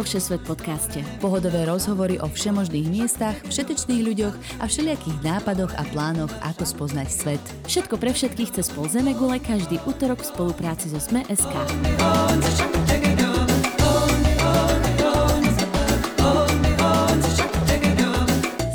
vo Všesvet podcaste. Pohodové rozhovory o všemožných miestach, všetečných ľuďoch a všelijakých nápadoch a plánoch, ako spoznať svet. Všetko pre všetkých cez pol Zemegule každý útorok v spolupráci so Sme.sk.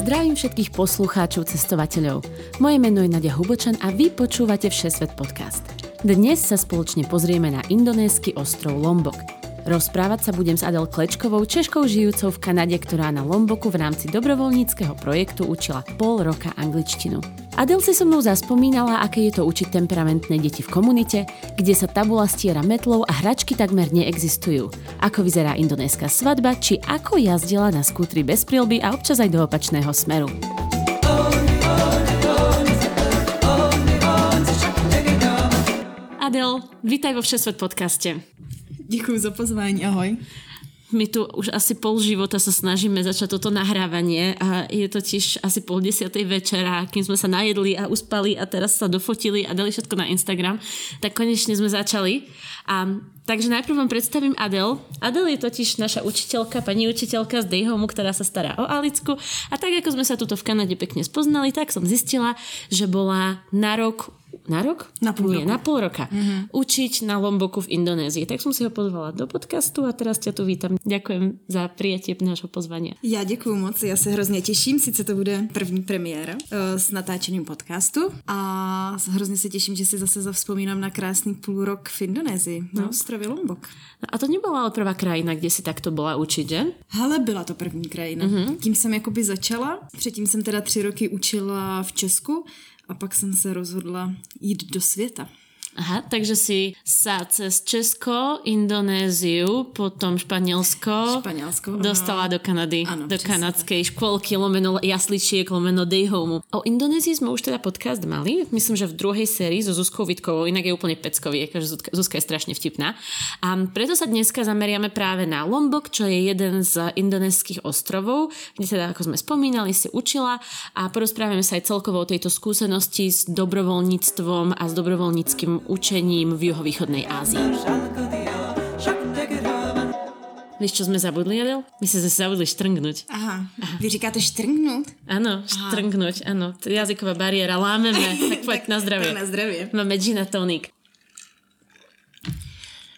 Zdravím všetkých poslucháčov, cestovateľov. Moje meno je Nadia Hubočan a vy počúvate Všesvet podcast. Dnes sa spoločne pozrieme na indonésky ostrov Lombok. Rozprávať sa budem s Adel Klečkovou, Češkou žijúcou v Kanade, ktorá na Lomboku v rámci dobrovoľníckého projektu učila pol roka angličtinu. Adel si so mnou zaspomínala, aké je to učiť temperamentné deti v komunite, kde sa tabula stiera metlou a hračky takmer neexistujú. Ako vyzerá indonéska svadba, či ako jazdila na skútri bez prilby a občas aj do opačného smeru. Adel, vítaj vo Všesvet podcaste. Děkuji za pozvání, ahoj. My tu už asi pol života sa snažíme začať toto nahrávanie a je totiž asi pol desiatej večera, kým sme sa najedli a uspali a teraz sa dofotili a dali všetko na Instagram, tak konečne sme začali. A, takže najprv vám predstavím Adel. Adel je totiž naša učiteľka, pani učiteľka z Dayhomu, ktorá sa stará o Alicku. A tak ako sme sa tuto v Kanade pekne spoznali, tak som zistila, že bola na rok na rok? Na půl Nie, roku. na půl roka. Mm-hmm. Učiť na Lomboku v Indonézii. Tak som si ho pozvala do podcastu a teraz ťa tu vítam. Ďakujem za prijatie nášho pozvania. Já děkuji moc, já se hrozně těším, sice to bude první premiéra uh, s natáčením podcastu a hrozně se těším, že si zase zavzpomínám na krásný půl rok v Indonésii, no. na ostrově Lombok. No a to nebola ale prvá krajina, kde si takto bola učiť, že? Hele, byla to první krajina. Mm-hmm. Tím jsem jakoby začala, předtím jsem teda tři roky učila v Česku a pak jsem se rozhodla jít do světa. Aha, takže si sa cez Česko, Indonéziu, potom Španielsko, Španielsko, dostala do Kanady, Áno, do presne kanadskej škôlky, lomeno jasličiek, lomeno Dayhome. O Indonézii sme už teda podcast mali, myslím, že v druhej sérii so Zuzkou Vitkovou, inak je úplne peckový, akože Zuzka, je strašne vtipná. A preto sa dneska zameriame práve na Lombok, čo je jeden z indonéskych ostrovov, kde teda, ako sme spomínali, si učila a porozprávame sa aj celkovo o tejto skúsenosti s dobrovoľníctvom a s dobrovoľníckým učením v juhovýchodnej Ázii. Vieš, čo sme zabudli, Adel? My sme sa zabudli štrngnúť. Aha. Aha. Vy říkáte štrngnout? Áno. To je jazyková bariéra, lámeme. Tak poď na zdravie. Tak na zdravie. Máme gin a tonic.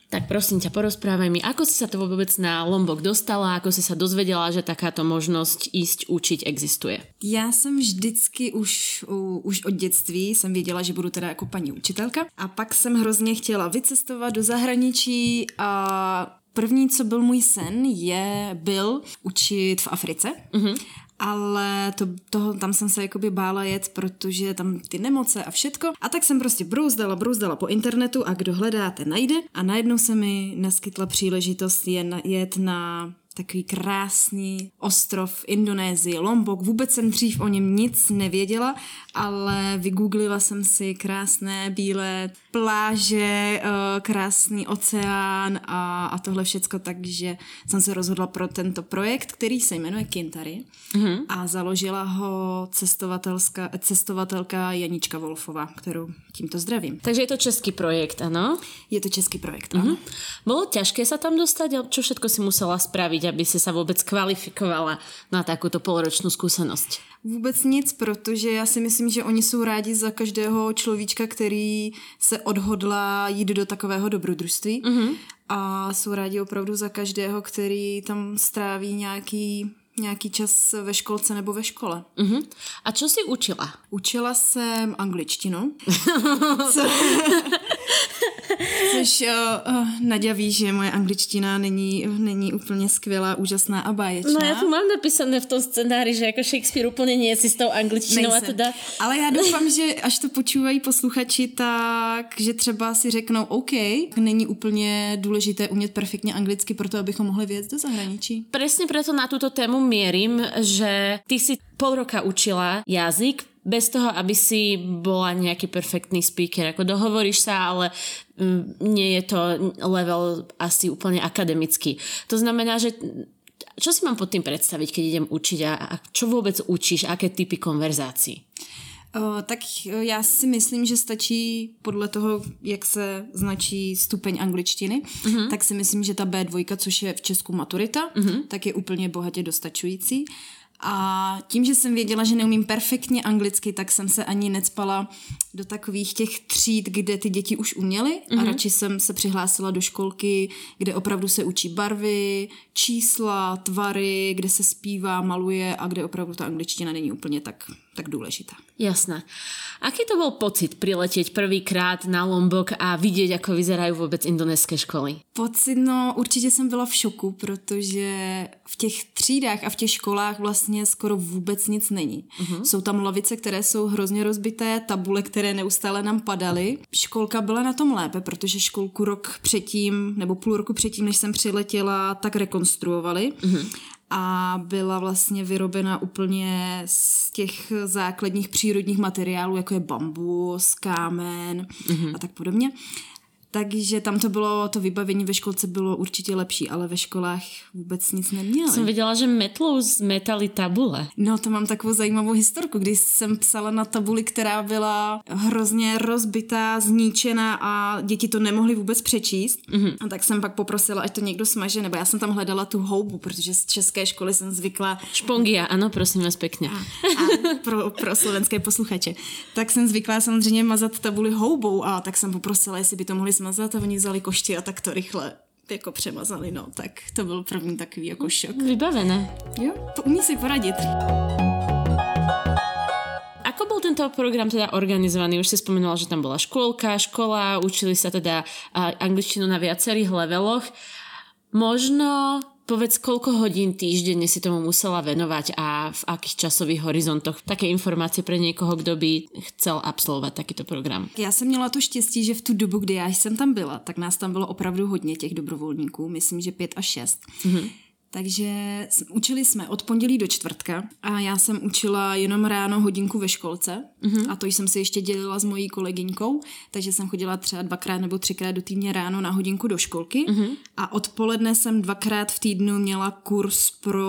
Tak prosím ťa, porozprávaj mi, ako si sa to vôbec na Lombok dostala, ako si sa dozvedela, že takáto možnosť ísť učiť existuje. Já jsem vždycky už, u, už od dětství jsem věděla, že budu teda jako paní učitelka a pak jsem hrozně chtěla vycestovat do zahraničí a první, co byl můj sen, je, byl učit v Africe. Mm-hmm. Ale to, toho, tam jsem se jakoby bála jet, protože tam ty nemoce a všetko. A tak jsem prostě brouzdala, brouzdala po internetu a kdo hledáte, najde. A najednou se mi naskytla příležitost jen jet na takový krásný ostrov v Indonésii, Lombok. Vůbec jsem dřív o něm nic nevěděla, ale vygooglila jsem si krásné bílé pláže, eh, krásný oceán a, a tohle všecko, takže jsem se rozhodla pro tento projekt, který se jmenuje Kintary mm-hmm. a založila ho cestovatelská, cestovatelka Janička Wolfová, kterou tímto zdravím. Takže je to český projekt, áno? Je to český projekt, ano. Mhm. Bolo ťažké sa tam dostať? A čo všetko si musela spraviť, aby si sa vôbec kvalifikovala na takúto poloročnú skúsenosť? Vůbec nic, protože já si myslím, že oni jsou rádi za každého človíčka, který se odhodlá jít do takového dobrodružství. Mm-hmm. A jsou rádi opravdu za každého, který tam stráví nějaký, nějaký čas ve školce nebo ve škole. Uh-huh. A čo si učila? Učila jsem angličtinu. Co... Což uh, uh, Nadia ví, že moje angličtina není, není úplně skvělá, úžasná a báječná. No ja tu mám napísané v tom scenári, že ako Shakespeare úplne nie si s tou angličtinou a teda... Ale já doufám, že až to počúvají posluchači, tak že třeba si řeknou OK, není úplně důležité umět perfektně anglicky proto, abychom mohli vyjet do zahraničí. Presne preto na túto tému mierim, že ty si pol roka učila jazyk, bez toho, aby si bola nejaký perfektný speaker. Ako dohovoríš sa, ale nie je to level asi úplne akademický. To znamená, že čo si mám pod tým predstaviť, keď idem učiť a, a čo vôbec učíš, aké typy konverzácií? O, tak já si myslím, že stačí podle toho, jak se značí stupeň angličtiny, uh-huh. tak si myslím, že ta B2, což je v Česku maturita, uh-huh. tak je úplně bohatě dostačující. A tím, že jsem věděla, že neumím perfektně anglicky, tak jsem se ani necpala do takových těch tříd, kde ty děti už uměly mm-hmm. a mhm. radši jsem se přihlásila do školky, kde opravdu se učí barvy, čísla, tvary, kde se zpívá, maluje a kde opravdu ta angličtina není úplně tak, tak důležitá. Jasné. Aký to bol pocit priletieť prvýkrát na Lombok a vidět, ako vyzerají vůbec indonéské školy? Pocit, no určitě jsem byla v šoku, protože v těch třídách a v těch školách vlastně skoro vůbec nic není. Uh-huh. Jsou tam lavice, které jsou hrozně rozbité, tabule, které neustále nám padaly. Školka byla na tom lépe, protože školku rok předtím, nebo půl roku předtím, než jsem přiletěla, tak rekonstruovali. Uh-huh a byla vlastně vyrobena úplně z těch základních přírodních materiálů, jako je bambus, kámen mm-hmm. a tak podobně. Takže tam to bylo, to vybavení ve školce bylo určitě lepší, ale ve školách vůbec nic neměli. Jsem viděla, že metlou zmetali tabule. No to mám takovou zajímavou historku, když jsem psala na tabuli, která byla hrozně rozbitá, zničená a děti to nemohly vůbec přečíst. Mm-hmm. A tak jsem pak poprosila, ať to někdo smaže, nebo já jsem tam hledala tu houbu, protože z české školy jsem zvykla... Špongia, ano, prosím vás pěkně. A, a pro, pro slovenské posluchače. Tak jsem zvykla samozřejmě mazat tabuli houbou a tak jsem poprosila, jestli by to mohli smazat a oni vzali košti a tak to rychle jako přemazali, no, tak to byl první takový jako šok. Vybavené. Jo, to umí si poradit. Ako bol tento program teda organizovaný? Už si spomenula, že tam bola školka, škola, učili sa teda angličtinu na viacerých leveloch. Možno Povedz, koľko hodín týždenne si tomu musela venovať a v akých časových horizontoch? Také informácie pre někoho, kdo by chcel absolvovat takýto program. Já jsem měla to štěstí, že v tu dobu, kdy já jsem tam byla, tak nás tam bylo opravdu hodně těch dobrovolníků, myslím, že pět až šest. Mm-hmm. Takže učili jsme od pondělí do čtvrtka a já jsem učila jenom ráno hodinku ve školce mm-hmm. a to jsem si ještě dělila s mojí kolegyňkou, takže jsem chodila třeba dvakrát nebo třikrát do týdně ráno na hodinku do školky mm-hmm. a odpoledne jsem dvakrát v týdnu měla kurz pro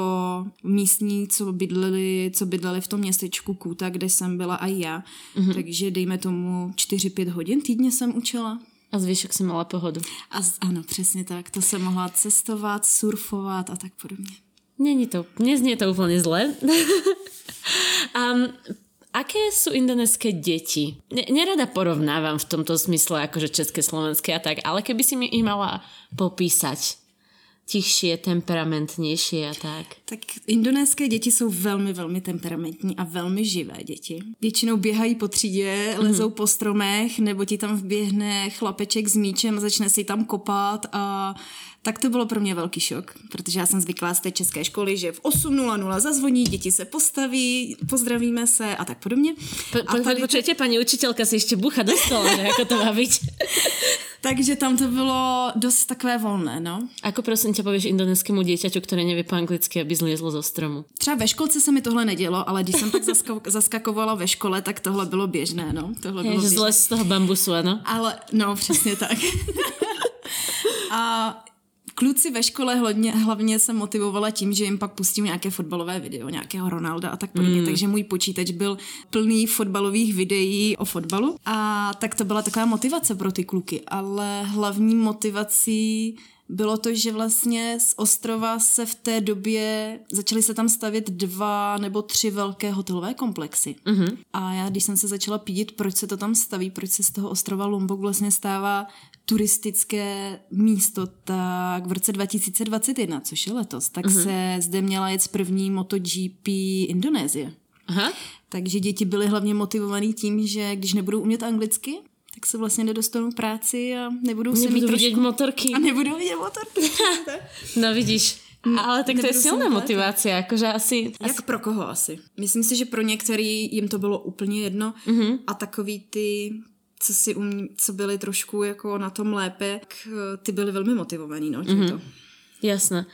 místní, co bydleli, co bydleli v tom městečku Kůta, kde jsem byla i já, mm-hmm. takže dejme tomu 4-5 hodin týdně jsem učila. A zvyšok si mala pohodu. A z, ano, přesně tak. To jsem mohla cestovat, surfovat a tak podobně. Není to, neznie to úplně zle. um, aké jsou indonéské děti? Nerada porovnávam v tomto smysle akože české, slovenské a tak, ale keby si mi ich mala popísať, tichšie, temperamentnější a tak. Tak indonéské děti jsou velmi, velmi temperamentní a velmi živé děti. Většinou běhají po třídě, mhm. lezou po stromech, nebo ti tam vběhne chlapeček s míčem a začne si tam kopat a tak to bylo pro mě velký šok, protože já jsem zvyklá z té české školy, že v 8.00 zazvoní, děti se postaví, pozdravíme se a tak podobně. Po, po, tady... Počujete, paní učitelka si ještě bucha dostala, že jako to má být. Takže tam to bylo dost takové volné, no. Ako prosím tě pověš indonéskému děťaťu, které neví po anglicky, aby zlezlo zo stromu? Třeba ve školce se mi tohle nedělo, ale když jsem tak zaskakovala ve škole, tak tohle bylo běžné, no. Tohle bylo Je, běžné. z toho bambusu, ano? Ale, no, přesně tak. a kluci ve škole hlavně, hlavně se motivovala tím, že jim pak pustím nějaké fotbalové video, nějakého Ronalda a tak podobně, mm. takže můj počítač byl plný fotbalových videí o fotbalu a tak to byla taková motivace pro ty kluky, ale hlavní motivací bylo to, že vlastně z ostrova se v té době začaly se tam stavět dva nebo tři velké hotelové komplexy. Mm-hmm. A já, když jsem se začala pídit, proč se to tam staví, proč se z toho ostrova Lombok vlastně stává turistické místo, tak v roce 2021, což je letos, tak uh-huh. se zde měla jet první MotoGP Indonésie. Aha. Takže děti byly hlavně motivované tím, že když nebudou umět anglicky, tak se vlastně nedostanou práci a nebudou se mít vidět trošku... motorky. A nebudou vidět motorky. no vidíš. Ale tak to je silná motivace, jakože asi... Jak asi... pro koho asi? Myslím si, že pro některý jim to bylo úplně jedno uh-huh. a takový ty co si um, co byli trošku jako na tom lépe, tak eh, ty byli velmi motivovaní, no, tímto. Mm-hmm. Jasné.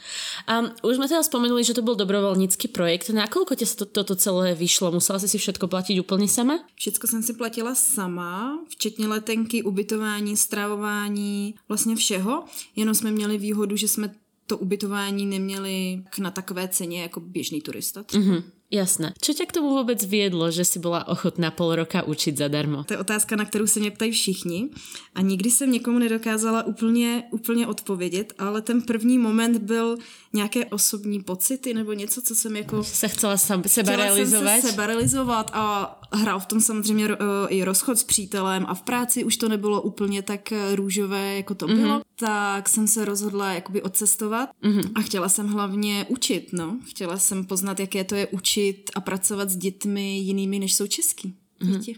A už jsme teda spomenuli, že to byl dobrovolnický projekt. Na kolko tě to, toto celé vyšlo? Musela jsi si všetko platit úplně sama? Všetko jsem si platila sama, včetně letenky, ubytování, stravování, vlastně všeho. Jenom jsme měli výhodu, že jsme to ubytování neměli na takové ceně jako běžný turista. Třeba. Mm-hmm. Jasné. Čo ťa k tomu vôbec viedlo, že si bola ochotná pol roka učiť zadarmo? To je otázka, na kterou se mě ptají všichni a nikdy jsem někomu nedokázala úplně, úplně odpovědět, ale ten první moment byl nějaké osobní pocity nebo něco, co jsem jako... Se chcela sam, seba chtěla realizovat? Se seba realizovat a hrál v tom samozřejmě i rozchod s přítelem a v práci už to nebylo úplně tak eh, růžové, jako to bylo, mm-hmm. Tak jsem se rozhodla jakoby odcestovat mm-hmm. a chtěla jsem hlavně učit, no. Chtěla jsem poznat, jaké to je učit a pracovat s dětmi jinými, než jsou český Mhm. děti.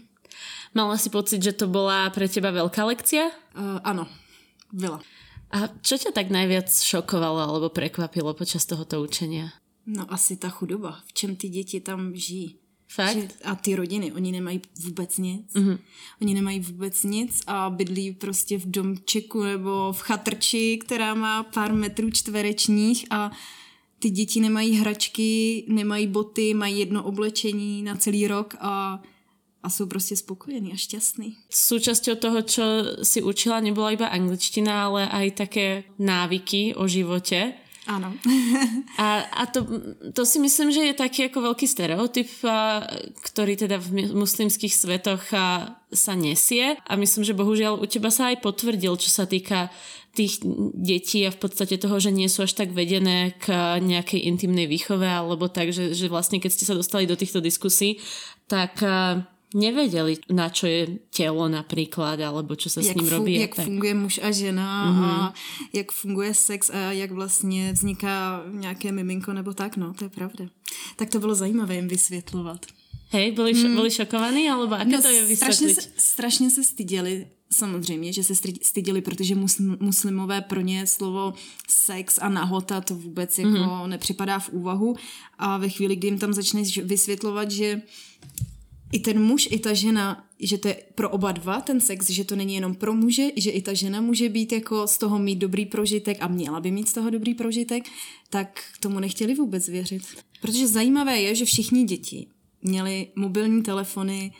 Mala si pocit, že to bola pre teba veľká lekcia? Uh, ano, byla. A čo ťa tak najviac šokovalo alebo prekvapilo počas tohoto učenia? No asi ta chudoba, v čem ty děti tam žijí. Fakt? Že, a ty rodiny, oni nemají vůbec nic. Mhm. Mm-hmm. Oni nemají vůbec nic a bydlí prostě v domčeku nebo v chatrči, která má pár metrů čtverečních a ty děti nemají hračky, nemají boty, mají jedno oblečení na celý rok a, a jsou prostě spokojení a šťastní. Súčasťou toho, čo si učila, nebola iba angličtina, ale aj také návyky o živote. Ano. A, a to, to si myslím, že je taký ako veľký stereotyp, a, ktorý teda v muslimských svetoch a, sa nesie. A myslím, že bohužiaľ u teba sa aj potvrdil, čo sa týka tých detí a v podstate toho, že nie sú až tak vedené k nejakej intimnej výchove alebo tak, že, že vlastne keď ste sa dostali do týchto diskusí, tak a, nevedeli, na čo je telo napríklad, alebo čo sa s ním robí. jak tak. funguje muž a žena mm-hmm. a jak funguje sex a jak vlastně vzniká nějaké miminko nebo tak, no, to je pravda. Tak to bylo zajímavé jim vysvětlovat. Hej, boli, šo- boli šokovaní, alebo aké to je. No, strašně se, strašně se styděli, samozřejmě, že se styděli, protože muslim, muslimové pro ně slovo sex a nahota to vůbec jako mm-hmm. nepřipadá v úvahu a ve chvíli, kdy jim tam začneš vysvětlovat, že i ten muž, i ta žena, že to je pro oba dva ten sex, že to není jenom pro muže, že i ta žena může být jako z toho mít dobrý prožitek a měla by mít z toho dobrý prožitek, tak tomu nechtěli vůbec věřit. Protože zajímavé je, že všichni děti měli mobilní telefony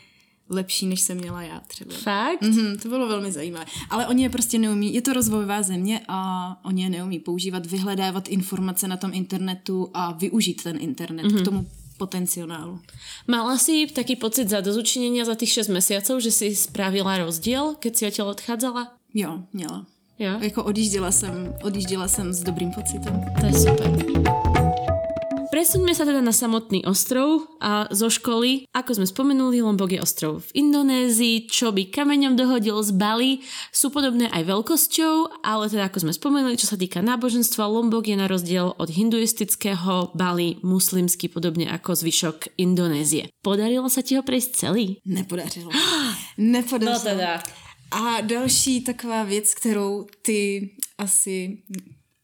lepší, než jsem měla já třeba. Fakt? Mhm, to bylo velmi zajímavé. Ale oni je prostě neumí, je to rozvojová země a oni je neumí používat, vyhledávat informace na tom internetu a využít ten internet mm-hmm. k tomu potenciálu. Mala si taký pocit za dozučinenia za tých 6 mesiacov, že si spravila rozdiel, keď si odtiaľ odchádzala? Jo, měla. Jo? Jako odjížděla jsem, odjížděla jsem s dobrým pocitem. To je super. Presuňme sa teda na samotný ostrov a zo školy. Ako sme spomenuli, Lombok je ostrov v Indonézii, čo by kameňom dohodil z Bali. Sú podobné aj veľkosťou, ale teda ako sme spomenuli, čo sa týka náboženstva, Lombok je na rozdiel od hinduistického Bali muslimský, podobne ako zvyšok Indonézie. Podarilo sa ti ho prejsť celý? Nepodařilo. Nepodařilo. No teda. A další taková věc, kterou ty asi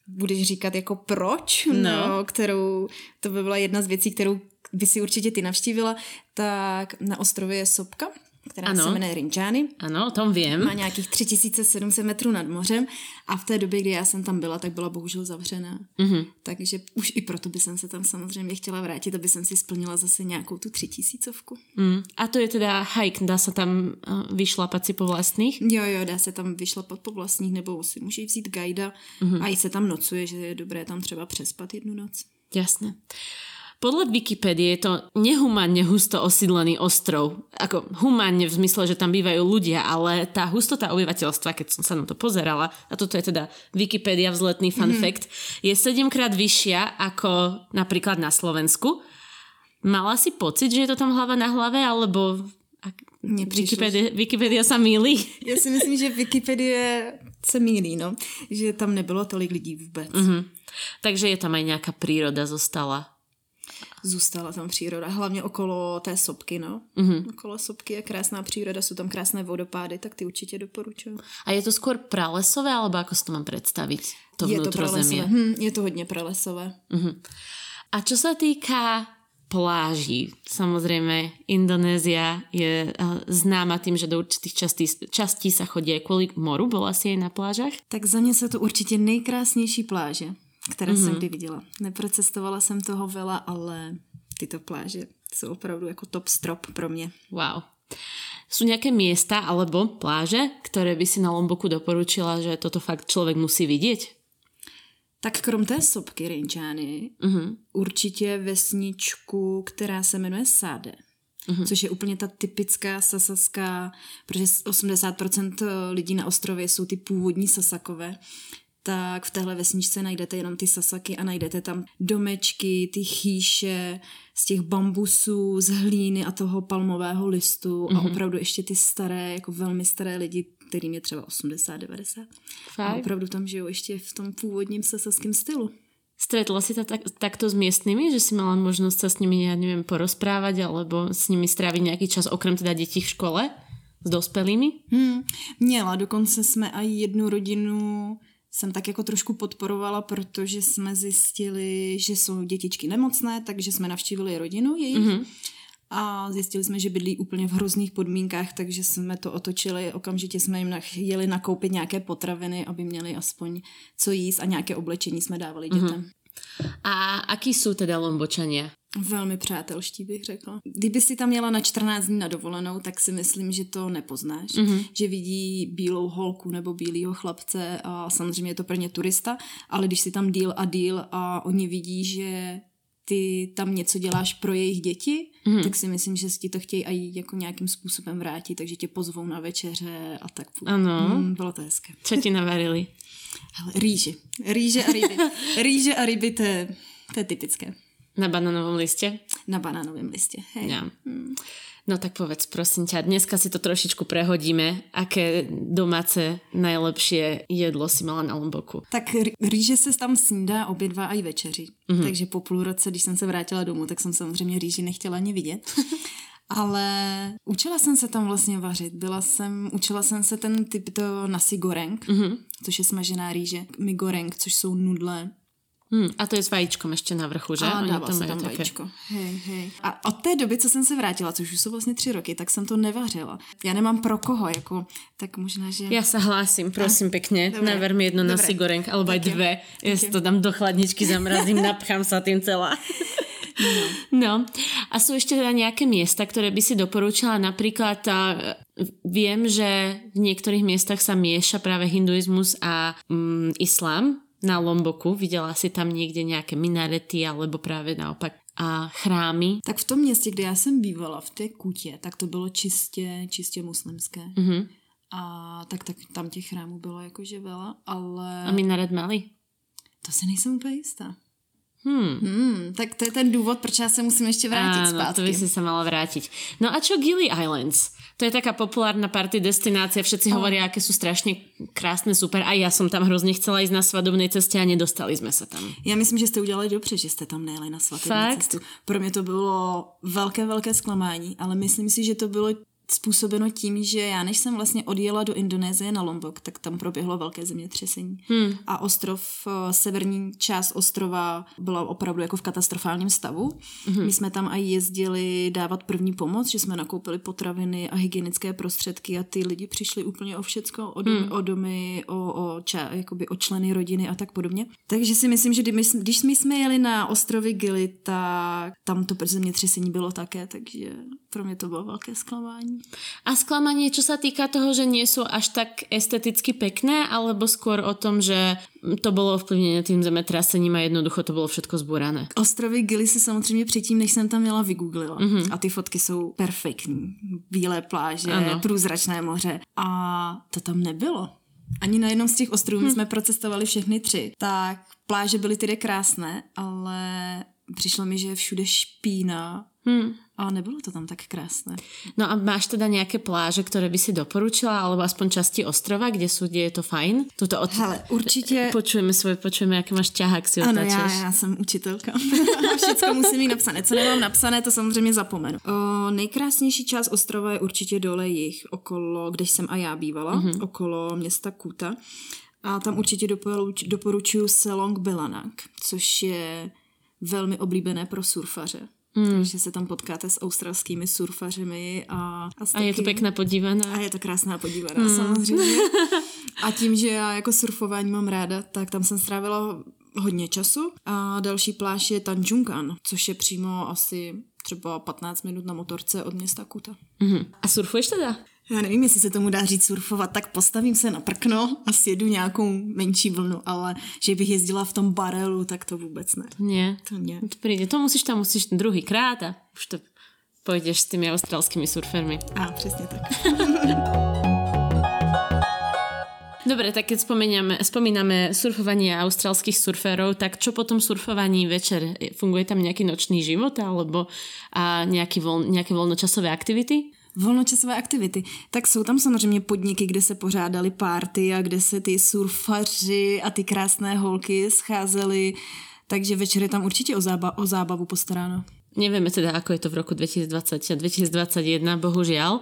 budeš říkat jako proč, No. no, kterou, to by byla jedna z věcí, kterou by si určitě ty navštívila, tak na ostrově je sopka, která Ano. se jmenuje Rinjani. Áno, o tom viem. Má nějakých 3700 metrů nad mořem a v té době, kdy já jsem tam byla, tak byla bohužel zavřená. Mm-hmm. Takže už i proto by jsem se tam samozřejmě chtěla vrátit, aby jsem si splnila zase nějakou tu třitisícovku. Mm. A to je teda hike, dá sa tam uh, vyšlapať si po vlastných? Jo, jo, dá se tam vyšlapat po vlastních, nebo si může vzít guida mm-hmm. a i se tam nocuje, že je dobré tam třeba přespat jednu noc. Jasné. Podľa Wikipédie je to nehumánne husto osídlený ostrov. Ako humánne v zmysle, že tam bývajú ľudia, ale tá hustota obyvateľstva, keď som sa na to pozerala, a toto je teda Wikipédia vzletný fun mm-hmm. fact, je 7 krát vyššia ako napríklad na Slovensku. Mala si pocit, že je to tam hlava na hlave, alebo Wikipédia, Wikipédia sa mýli? Já si myslím, že Wikipedie se mílí, no. Že tam nebylo tolik lidí vůbec. Mm-hmm. Mhm. Takže je tam aj nejaká príroda zostala. Zůstala tam příroda, hlavně okolo té sopky, no. Mm-hmm. Okolo sopky je krásná příroda, jsou tam krásné vodopády, tak ty určitě doporučuji. A je to skôr pralesové, alebo ako si to mám predstaviť? To je to pralesové. Hm, je to hodně pralesové. A čo sa týka pláží, samozrejme Indonézia je eh, známa tým, že do určitých častí, častí sa chodí aj kvôli moru. Bola si na plážach? Tak za mě jsou to určitě nejkrásnější pláže, které mm-hmm. jsem kdy viděla. Neprocestovala jsem toho vela, ale tyto pláže jsou opravdu jako top strop pro mě. Wow. Sú nejaké miesta alebo pláže, ktoré by si na Lomboku doporučila, že toto fakt človek musí vidieť? Tak krom té sopky Rinčány, Mhm. určitě vesničku, která se jmenuje Sáde. Mhm. Což je úplně ta typická sasaská, protože 80% lidí na ostrově jsou ty původní sasakové, tak v téhle vesničce najdete jenom ty sasaky a najdete tam domečky, ty chýše z těch bambusů, z hlíny a toho palmového listu a opravdu ještě ty staré, jako velmi staré lidi, kterým je třeba 80, 90. A opravdu tam žijou ještě v tom původním sasaském stylu. Stretla si sa tak, takto s miestnymi, že si mala možnosť sa s nimi, ja neviem, porozprávať alebo s nimi stráviť nejaký čas, okrem teda detí v škole? S dospelými? Hmm, měla, dokonce jsme i jednu rodinu jsem tak jako trošku podporovala, protože jsme zjistili, že jsou dětičky nemocné, takže jsme navštívili rodinu jejich mm-hmm. a zjistili jsme, že bydlí úplně v hrozných podmínkách, takže jsme to otočili, okamžitě jsme jim jeli nakoupit nějaké potraviny, aby měli aspoň co jíst a nějaké oblečení jsme dávali dětem. Mm-hmm. A akí sú teda lombočania? Velmi přátelští bych řekla. Kdyby si tam jela na 14 dní na dovolenou, tak si myslím, že to nepoznáš. Mm-hmm. Že vidí bílou holku nebo bílého chlapce a samozřejmě je to pro ně turista, ale když si tam díl a díl a oni vidí, že ty tam něco děláš pro jejich děti, mm-hmm. tak si myslím, že si ti to chtějí i jako nějakým způsobem vrátit, takže tě pozvou na večeře a tak. Ano. Mm, bylo to hezké. Čo ti navarili? Hele, rýže. Rýže a ryby. Rýže a ryby, to je, to je typické. Na bananovom liste? Na banánovém listě. Hej. Ja. No tak povedz, prosím ťa, dneska si to trošičku prehodíme. Aké domáce najlepšie jedlo si mala na Lomboku? Tak rýže se tam snídá obě dva a i večeři. Mm-hmm. Takže po půl roce, když jsem se vrátila domů, tak jsem samozřejmě rýži nechtěla ani vidět. Ale učila jsem se tam vlastně vařit. Byla jsem, učila jsem se ten typ to nasi goreng, mm-hmm. což je smažená rýže, mi goreng, což jsou nudle. Hm, a to je s vajíčkom ešte na vrchu, že? A Oni dává to se tam také. vajíčko. Hej, hej. A od té doby, co jsem se vrátila, což už jsou vlastně tři roky, tak jsem to nevařila. Já nemám pro koho, jako, tak možná, že... Ja sa hlásim, prosím pekne. Dobre. Naver mi jedno Dobre. nasi goreng, alebo dve. Si to dám do chladničky, zamrazím, napchám sa tým celá. No. A sú ešte teda nejaké miesta, ktoré by si doporúčala? Napríklad a, viem, že v niektorých miestach sa mieša práve hinduizmus a mm, islám na Lomboku. Videla si tam niekde nejaké minarety alebo práve naopak a chrámy. Tak v tom městě, kde já jsem bývala, v té kutě, tak to bylo čistě, čistě muslimské. Mhm. A tak, tak tam těch chrámů bylo jakože veľa, ale A minaret mali? to si nejsem úplně jistá. Hmm. Hmm, tak to je ten důvod, proč já se musím ještě vrátit Áno, zpátky. to by si sa mala vrátiť. No a čo Gili Islands? To je taká populárna party destinácia, všetci hovoria, aké sú strašne krásne, super. A ja som tam hrozne chcela ísť na svadobnej ceste a nedostali sme sa tam. Já myslím, že jste udělali dobře, že jste tam nejeli na svatební cestu. Pro mě to bylo velké, velké zklamání, ale myslím si, že to bylo způsobeno tím, že já než jsem vlastně odjela do Indonésie na Lombok, tak tam proběhlo velké zemětřesení. Hmm. A ostrov, eh, severní část ostrova byla opravdu jako v katastrofálním stavu. Hmm. My jsme tam i jezdili dávat první pomoc, že jsme nakoupili potraviny a hygienické prostředky a ty lidi přišli úplně o všecko, o domy, hmm. o, domy o, o, ča, jakoby o členy rodiny a tak podobně. Takže si myslím, že když, když my jsme jeli na ostrovy Gili, tak tam to zemětřesení bylo také, takže pro mě to bylo velké zklamání. A sklamanie, čo sa týka toho, že nie sú až tak esteticky pekné, alebo skôr o tom, že to bolo ovplyvnené tým zemetrasením a jednoducho to bolo všetko zbúrané. Ostrovy Gili si samozřejmě předtím, než jsem tam jela, vygooglila. Mm-hmm. A ty fotky jsou perfektní. Bílé pláže, Ano. průzračné moře. A to tam nebylo. Ani na jednom z těch ostrovů, my jsme procestovali všechny tři, tak pláže byly tedy krásné, ale přišlo mi, že je všude špína Hmm. A nebylo to tam tak krásné. No a máš teda nejaké pláže, ktoré by si doporučila, alebo aspoň časti ostrova, kde sú, kde je to fajn? Tuto od... Hele, určitě... Počujeme svoje, počujeme, aké máš ťahák si Ano, já, já jsem učitelka. Všechno musím mít napsané. Co nemám napsané, to samozřejmě zapomenu. O, nejkrásnější část ostrova je určitě dole jich, okolo, kde jsem a já bývala, mm-hmm. okolo města Kuta. A tam určitě doporuč, doporučuji Selong Belanak, což je velmi oblíbené pro surfaře. Mm. Takže se tam potkáte s australskými surfařemi a, a, A je to pekná podívaná. a je to krásná podívaná, hmm. samozřejmě. A tím, že já jako surfování mám ráda, tak tam jsem strávila hodně času. A další pláž je Tanjungan, což je přímo asi třeba 15 minut na motorce od města Kuta. Uh-huh. A surfuješ teda? Já nevím, jestli se tomu dá říct surfovat, tak postavím se na prkno a sjedu nějakou menší vlnu, ale že bych jezdila v tom barelu, tak to vůbec ne. Nie. To nie. To to musíš tam musíš druhý krát a už to pôjdeš s tými australskými surfermi. A přesně tak. Dobre, tak keď spomíname, spomíname surfovanie australských surferov, tak čo po tom surfovaní večer? Funguje tam nejaký nočný život alebo a nejaký voľ, nejaké voľnočasové aktivity? Volnočasové aktivity. Tak jsou tam samozřejmě podniky, kde se pořádaly párty a kde se ty surfaři a ty krásné holky scházely. Takže večer je tam určitě o, zába- o zábavu postaráno. Nevieme teda, ako je to v roku 2020 a 2021, bohužiaľ,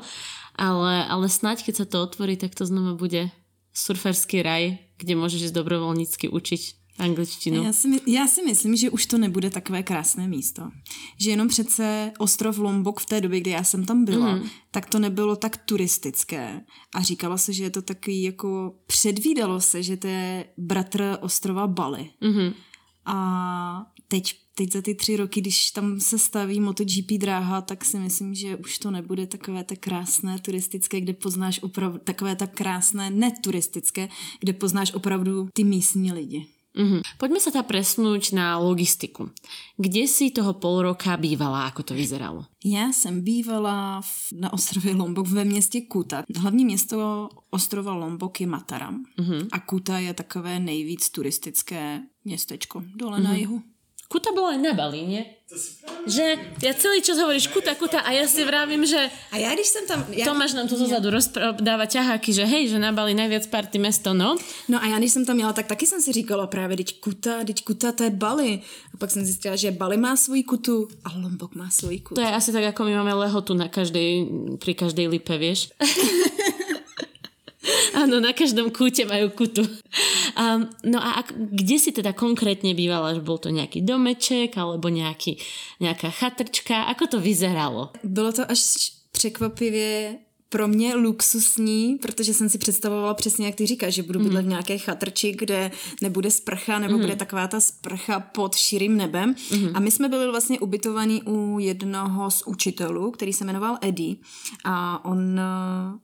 ale, ale snáď, keď sa to otvorí, tak to znova bude surferský raj, kde môžeš ísť dobrovoľnícky učiť angličtinu. Já si, my- já si myslím, že už to nebude takové krásné místo. Že jenom přece ostrov Lombok v té době, kdy já jsem tam byla, mm. tak to nebylo tak turistické. A říkalo se, že je to takový jako... Předvídalo se, že to je bratr ostrova Bali. Mhm. A teď, teď za ty tři roky, když tam se staví MotoGP dráha, tak si myslím, že už to nebude takové tak krásné turistické, kde poznáš opravdu, takové tak krásné neturistické, kde poznáš opravdu ty místní lidi. Mhm. Poďme sa teda presnúť na logistiku. Kde si toho pol roka bývala, ako to vyzeralo? Já jsem bývala v, na ostrově Lombok ve městě Kuta. Hlavní město ostrova Lombok je Mataram Mhm. a Kuta je takové nejvíc turistické městečko dole na jihu. Kuta bola aj na Bali, nie? Že ja celý čas hovoríš kuta, kuta a ja si vravím, že A já když jsem tam... Já, Tomáš nám tu zozadu rozpráva ťaháky, že hej, že na Bali najviac party mesto, no. No a já když jsem tam jela, tak taky jsem si říkala právě, teď Kuta, teď Kuta, to je Bali. A pak jsem zjistila, že Bali má svoji kutu a Lombok má svoji kutu. To je asi tak, ako my máme lehotu na každej, pri každej lipe, vieš. Áno, na každom kúte majú kutu. Um, no a ak, kde si teda konkrétne bývala? Že bol to nejaký domeček alebo nejaký, nejaká chatrčka? Ako to vyzeralo? Bylo to až překvapivě pro mě luxusní, protože jsem si představovala přesně, jak ty říkáš, že budu bydlet v nějaké chatrči, kde nebude sprcha, nebo bude taková ta sprcha pod širým nebem. A my jsme byli vlastně ubytovaní u jednoho z učitelů, který se jmenoval Eddie. A on eh,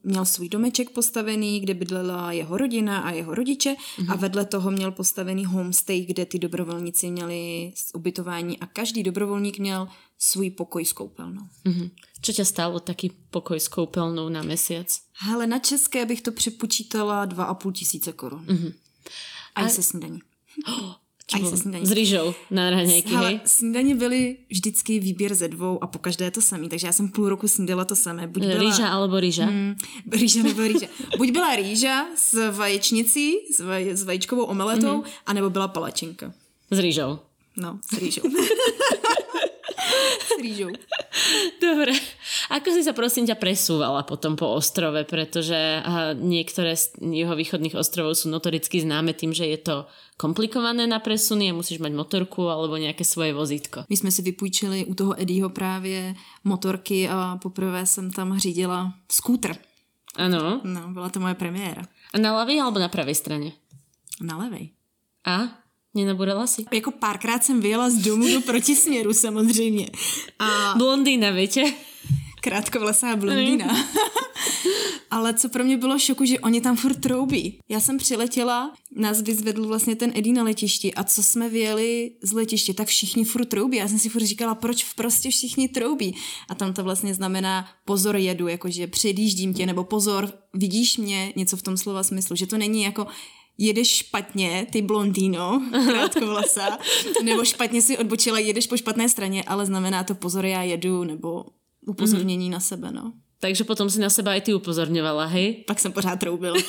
měl svůj domeček postavený, kde bydlela jeho rodina a jeho rodiče. A vedle toho měl postavený homestay, kde ty dobrovolníci měli ubytování a každý dobrovolník měl svůj pokoj s koupelnou. Mhm. Čo ťa stálo taký pokoj s koupelnou na mesiac? Hele, na české bych to přepočítala 2,5 tisíce korun. Mm-hmm. A, A- se snídaní. Aj bolo? se snídaní. S rýžou na raňajky, hej? Hele, snídaně byly vždycky výběr ze dvou a po každé to samé, takže já jsem půl roku snídala to samé. Buď byla, Rýža alebo rýža? Mm, rýža nebo rýža. Buď byla rýža s vaječnicí, s, vaj, s vajíčkovou omeletou, mm-hmm. anebo byla palačinka. S rýžou. No, s rýžou. s rýžou. Dobre. Ako si sa prosím ťa presúvala potom po ostrove, pretože niektoré z jeho východných ostrovov sú notoricky známe tým, že je to komplikované na presuny a musíš mať motorku alebo nejaké svoje vozítko. My jsme si vypůjčili u toho Eddieho právě motorky a poprvé jsem tam řídila skútr. Áno. No, byla to moje premiéra. A na ľavej alebo na pravej strane? Na levej. A? Nenabúrala si? Jako párkrát jsem vyjela z domu do protisměru samozřejmě. A Blondýna, viete? krátkovlasá blondýna. Ale co pro mě bylo šoku, že oni tam furt troubí. Já jsem přiletěla, nás vyzvedl vlastně ten Eddie na letišti a co jsme vyjeli z letiště, tak všichni furt troubí. Já jsem si furt říkala, proč prostě všichni troubí. A tam to vlastně znamená pozor jedu, jakože předjíždím tě, nebo pozor, vidíš mě, něco v tom slova smyslu, že to není jako jedeš špatně, ty blondýno, krátkovlasa, nebo špatně si odbočila, jedeš po špatné straně, ale znamená to pozor, já jedu, nebo upozornění mm-hmm. na sebe, no. Takže potom si na seba aj ty upozorňovala, hej? Pak jsem pořád troubila.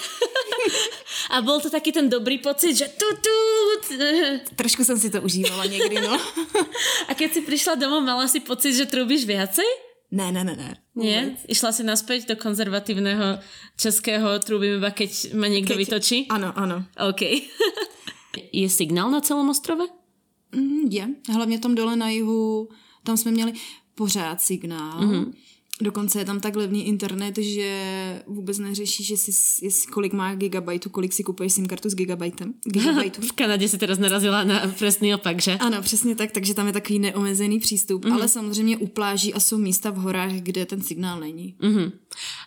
A bol to taký ten dobrý pocit, že tu, tu. Trošku jsem si to užívala někdy, no. A keď si prišla domov, mala si pocit, že trúbiš viacej? Ne, ne, ne, ne. Nie? Išla si naspäť do konzervatívneho českého trúbim iba keď ma niekto Keď- vytočí? Ano, ano. OK. Je signál na celom ostrove? Mm, je. Hlavně tam dole na jihu, tam jsme měli pořád signál. Mm-hmm. Dokonce je tam tak levný internet, že vůbec neřešíš, jestli, jestli kolik má gigabajtu, kolik si kupuješ SIM kartu s gigabajtem. Gigabajtu. v Kanadě si teraz narazila na přesný opak, že? Ano, přesně tak, takže tam je takový neomezený přístup, mm-hmm. ale samozřejmě u pláží a jsou místa v horách, kde ten signál není. Mm-hmm.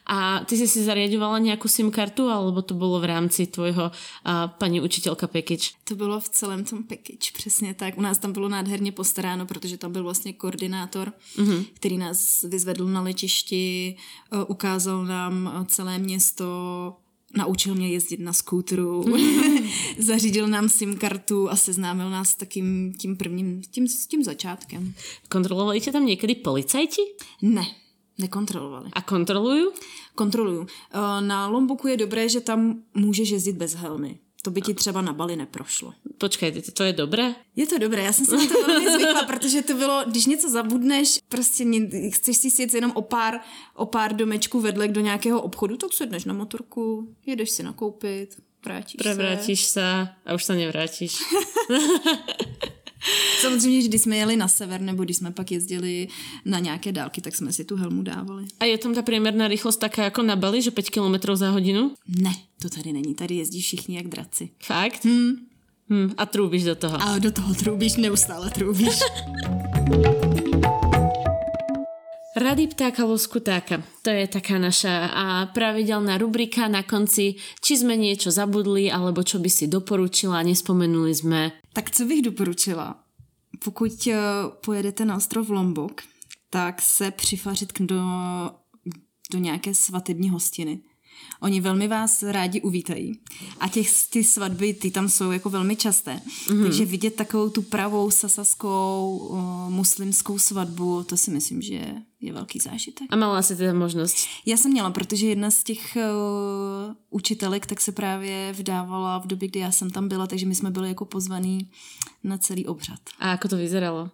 A ty jsi si zariadovala nějakou SIM kartu, alebo to bylo v rámci tvojho uh, paní učitelka package? To bylo v celém tom package, přesně tak. U nás tam bylo nádherně postaráno, protože tam byl vlastně koordinátor, mm-hmm. který nás vyzvedl na letišti, uh, ukázal nám uh, celé město, naučil mě jezdit na skútru, zařídil nám SIM kartu a seznámil nás s takým tím prvním, tím, s tím začátkem. Kontrolovali tě tam někdy policajti? Ne, Nekontrolovali. A kontroluju? Kontroluju. Eh, na Lomboku je dobré, že tam můžeš jezdit bez helmy. To by ti třeba na Bali neprošlo. Počkej, to je dobré? Je to dobré, já jsem si na to velmi zvykla, protože to bylo, když něco zabudneš, prostě chceš si sjet jenom o pár, o pár domečků vedle do nějakého obchodu, tak sedneš na motorku, jedeš si nakoupit, vrátíš Prevrátíš se. se a už se nevrátíš. Samozřejmě, že když jsme jeli na sever, nebo když jsme pak jezdili na nějaké dálky, tak jsme si tu helmu dávali. A je tam ta průměrná rychlost taká jako na Bali, že 5 km za hodinu? Ne, to tady není. Tady jezdí všichni jak draci. Fakt? Hmm. Hmm, a trůbíš do toho. A do toho trůbíš, neustále trůbíš. Rady ptáka loskutáka. To je taká naša a pravidelná rubrika na konci, či sme niečo zabudli, alebo čo by si doporučila, nespomenuli sme. Tak co bych doporučila? Pokud eh, pojedete na ostrov Lombok, tak se přifařit do, do nějaké svatební hostiny. Oni velmi vás rádi uvítají. A těch, ty svatby, ty tam jsou jako velmi časté. Mm-hmm. Takže vidět takovou tu pravou sasaskou uh, muslimskou svatbu, to si myslím, že je, velký zážitek. A mala jsi teda možnost? Já jsem měla, protože jedna z těch uh, učitelek tak se právě vdávala v době, kdy já jsem tam byla, takže my jsme byli jako pozvaní na celý obřad. A jako to vyzeralo?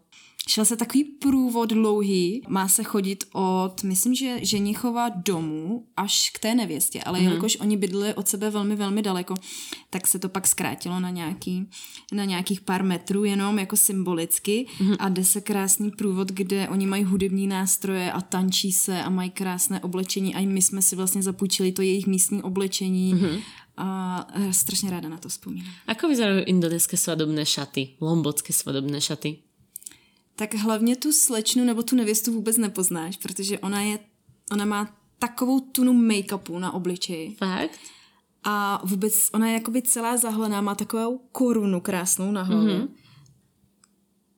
Šel se takový průvod dlouhý, má se chodit od, myslím, že ženichova domů až k té nevěstě, ale mm-hmm. jelikož oni bydleli od sebe velmi, velmi daleko, tak se to pak zkrátilo na, nějaký, na nějakých pár metrů jenom jako symbolicky mm-hmm. a jde se krásný průvod, kde oni mají hudební nástroje a tančí se a mají krásné oblečení a my jsme si vlastně zapůjčili to jejich místní oblečení mm-hmm a strašně ráda na to vzpomínám. Ako vyzerajú indonéské svadobné šaty, lombotské svadobné šaty? Tak hlavně tu slečnu nebo tu nevěstu vůbec nepoznáš, protože ona je, ona má takovou tunu make-upu na obličeji. Fakt? A vůbec ona je jakoby celá zahlená, má takovou korunu krásnou na hlavě. Mm-hmm.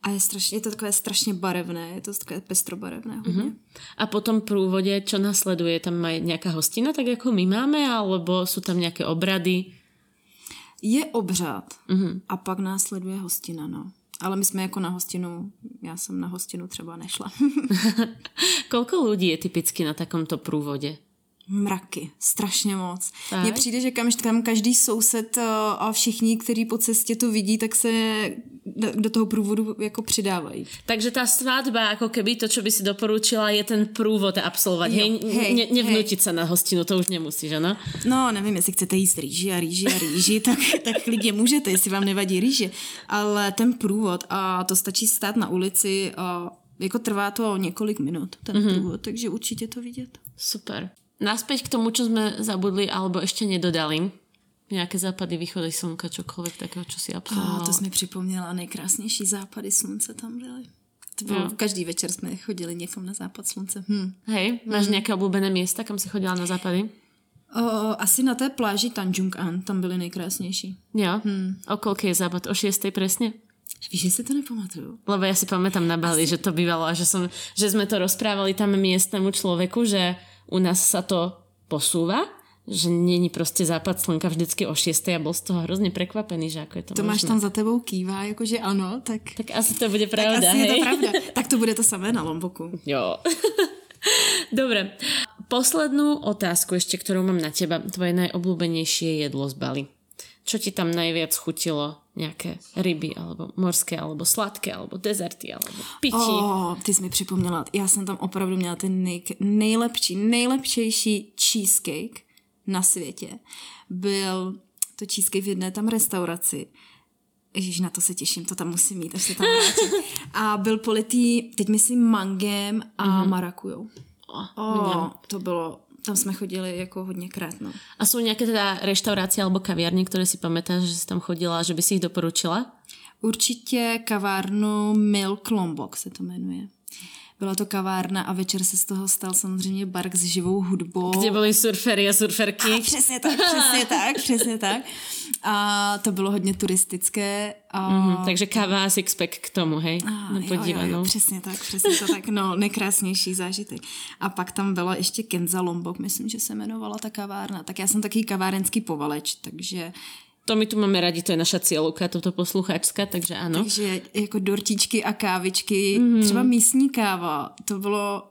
A je, strašně, je to takové strašně barevné, je to takové pestrobarevné hodně. Mm-hmm. A potom průvodě, čo nasleduje, tam má nějaká hostina, tak jako my máme, alebo jsou tam nějaké obrady? Je obřad mm-hmm. a pak následuje hostina, no. Ale my jsme jako na hostinu, já jsem na hostinu třeba nešla. Kolko lidí je typicky na takomto průvodě? Mraky, strašně moc. Mně přijde, že kam, kam každý soused eh, a všichni, kteří po cestě to vidí, tak se do toho průvodu jako přidávají. Takže ta svatba, jako keby to, co by si doporučila, je ten průvod absolvovat. hej, hej, ne, nevnutit hej. se na hostinu, to už nemusíš, ano? No, nevím, jestli chcete jíst rýži a rýži a rýži, tak, tak klidně můžete, jestli vám nevadí rýže. Ale ten průvod, a to stačí stát na ulici, a jako trvá to několik minut, ten mm-hmm. průvod, takže určitě to vidět. Super. Naspäť k tomu, čo sme zabudli alebo ešte nedodali. Nějaké západy, východy slunka, čokoliv takého, čo si absolvovala. Oh, to jsi mi připomněla, nejkrásnější západy slunce tam byly. To bylo, no. každý večer jsme chodili někam na západ slunce. Hm. Hej, máš hm. nějaké oblíbené města, kam si chodila na západy? O, asi na té pláži Tanjung An, tam byly nejkrásnější. Jo? Hm. O kolké je západ? O šiestej presne? Víš, že si to nepamatuju. Lebo ja si pamätám na Bali, Asi... že to bývalo a že, som, že sme to rozprávali tam miestnemu človeku, že u nás sa to posúva, že není prostě západ slnka vždycky o 6 a byl z toho hrozně překvapený, že jako je to To možné. máš tam za tebou kývá, jakože ano, tak... Tak asi to bude pravda, tak asi hej? je to pravda. Tak to bude to samé na Lomboku. Jo. Dobre. Poslednú otázku ešte, ktorú mám na teba. Tvoje najobľúbenejšie jedlo z Bali. Čo ti tam najviac chutilo? Nějaké ryby, alebo morské, alebo sladké, alebo dezerty, alebo pití? Oh, ty jsi mi připomněla. Já jsem tam opravdu měla ten nej, nejlepší, nejlepšejší cheesecake na světě. Byl to cheesecake v jedné tam restauraci. Ježiš, na to se těším, to tam musím mít, až se tam vrátím. A byl politý, teď myslím, mangem a mm-hmm. marakujou. Oh, to bylo, tam jsme chodili jako hodněkrát, no. A jsou nějaké teda reštaurácie alebo kaviarny, které si pamätáš, že jsi tam chodila a že by si jich doporučila? Určitě kavárnu Milk Lombok se to jmenuje. Byla to kavárna a večer se z toho stal samozřejmě bark s živou hudbou. Kde byly surfery a surferky. A přesně tak, přesně tak, přesně tak. A to bylo hodně turistické. A... Mm-hmm, takže káva a sixpack k tomu, hej? A, no, jo, jo, jo, přesně tak, přesně to tak, no, nejkrásnější zážitek. A pak tam byla ještě Kenza Lombok, myslím, že se jmenovala ta kavárna. Tak já jsem taky kavárenský povaleč, takže to my tu máme radi, to je naša cieľovka, toto posluchačská, takže ano. Takže jako dortičky a kávičky, mm-hmm. třeba místní káva, to bylo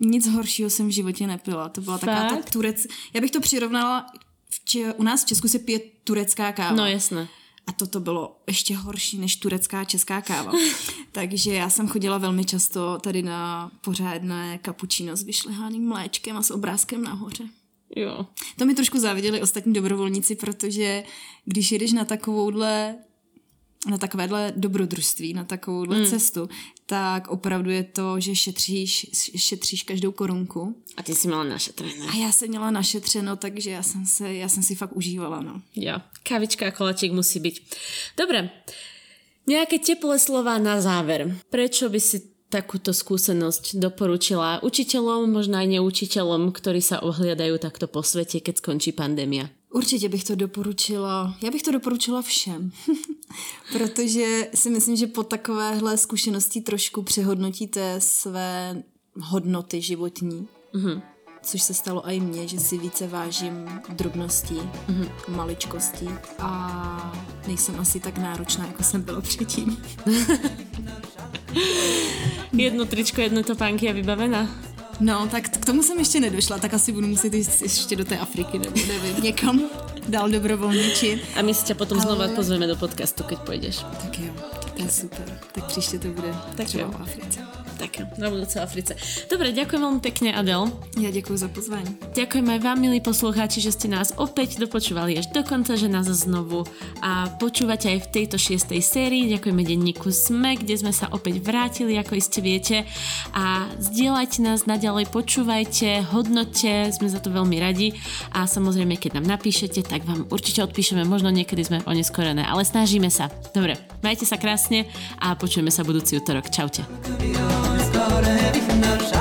nic horšího jsem v životě nepila. To byla Fakt? taková ta turec... Já bych to přirovnala, v če... u nás v Česku se pije turecká káva. No jasné. A toto bylo ještě horší než turecká česká káva. Takže já jsem chodila velmi často tady na pořádné kapučino s vyšleháným mléčkem a s obrázkem nahoře. Jo. To mi trošku záviděli ostatní dobrovolníci, protože když jedeš na takovouhle na takovéhle dobrodružství, na takovouhle hmm. cestu, tak opravdu je to, že šetříš, šetříš každou korunku. A ty jsi měla našetřeno. A já jsem měla našetřeno, takže já jsem, se, já jsem si fakt užívala, no. Jo, kávička a koláčik musí být. Dobré, nějaké teplé slova na záver. Prečo by si takúto skúsenosť doporučila učiteľom, možno aj neučiteľom, ktorí sa ohliadajú takto po svete, keď skončí pandémia? Určitě bych to doporučila. Já bych to doporučila všem. Protože si myslím, že po takovéhle zkušenosti trošku přehodnotíte své hodnoty životní. Mm-hmm. Což se stalo i mně, že si více vážím drobností, mm-hmm. maličkostí a nejsem asi tak náročná, jako jsem byla předtím. jedno tričko, jedno topánky a vybavená. No, tak k tomu jsem ještě nedošla, tak asi budu muset jít ještě do té Afriky, nebo nevím, někam dál dobrovolničit. A my si tě potom Ale... znovu pozveme do podcastu, keď půjdeš. Tak jo, to je super. Tak příště to bude tak třeba jo. v Africe. Tak na budúce Africe. Dobre, ďakujem veľmi pekne, Adel. Ja ďakujem za pozvanie. Ďakujem aj vám, milí poslucháči, že ste nás opäť dopočúvali až do konca, že nás znovu a počúvate aj v tejto šiestej sérii. Ďakujeme denníku SME, kde sme sa opäť vrátili, ako iste viete. A zdieľajte nás naďalej, počúvajte, hodnote, sme za to veľmi radi. A samozrejme, keď nám napíšete, tak vám určite odpíšeme, možno niekedy sme oneskorené, ale snažíme sa. Dobre, majte sa krásne a počujeme sa budúci útorok. Čaute. göra, the finnar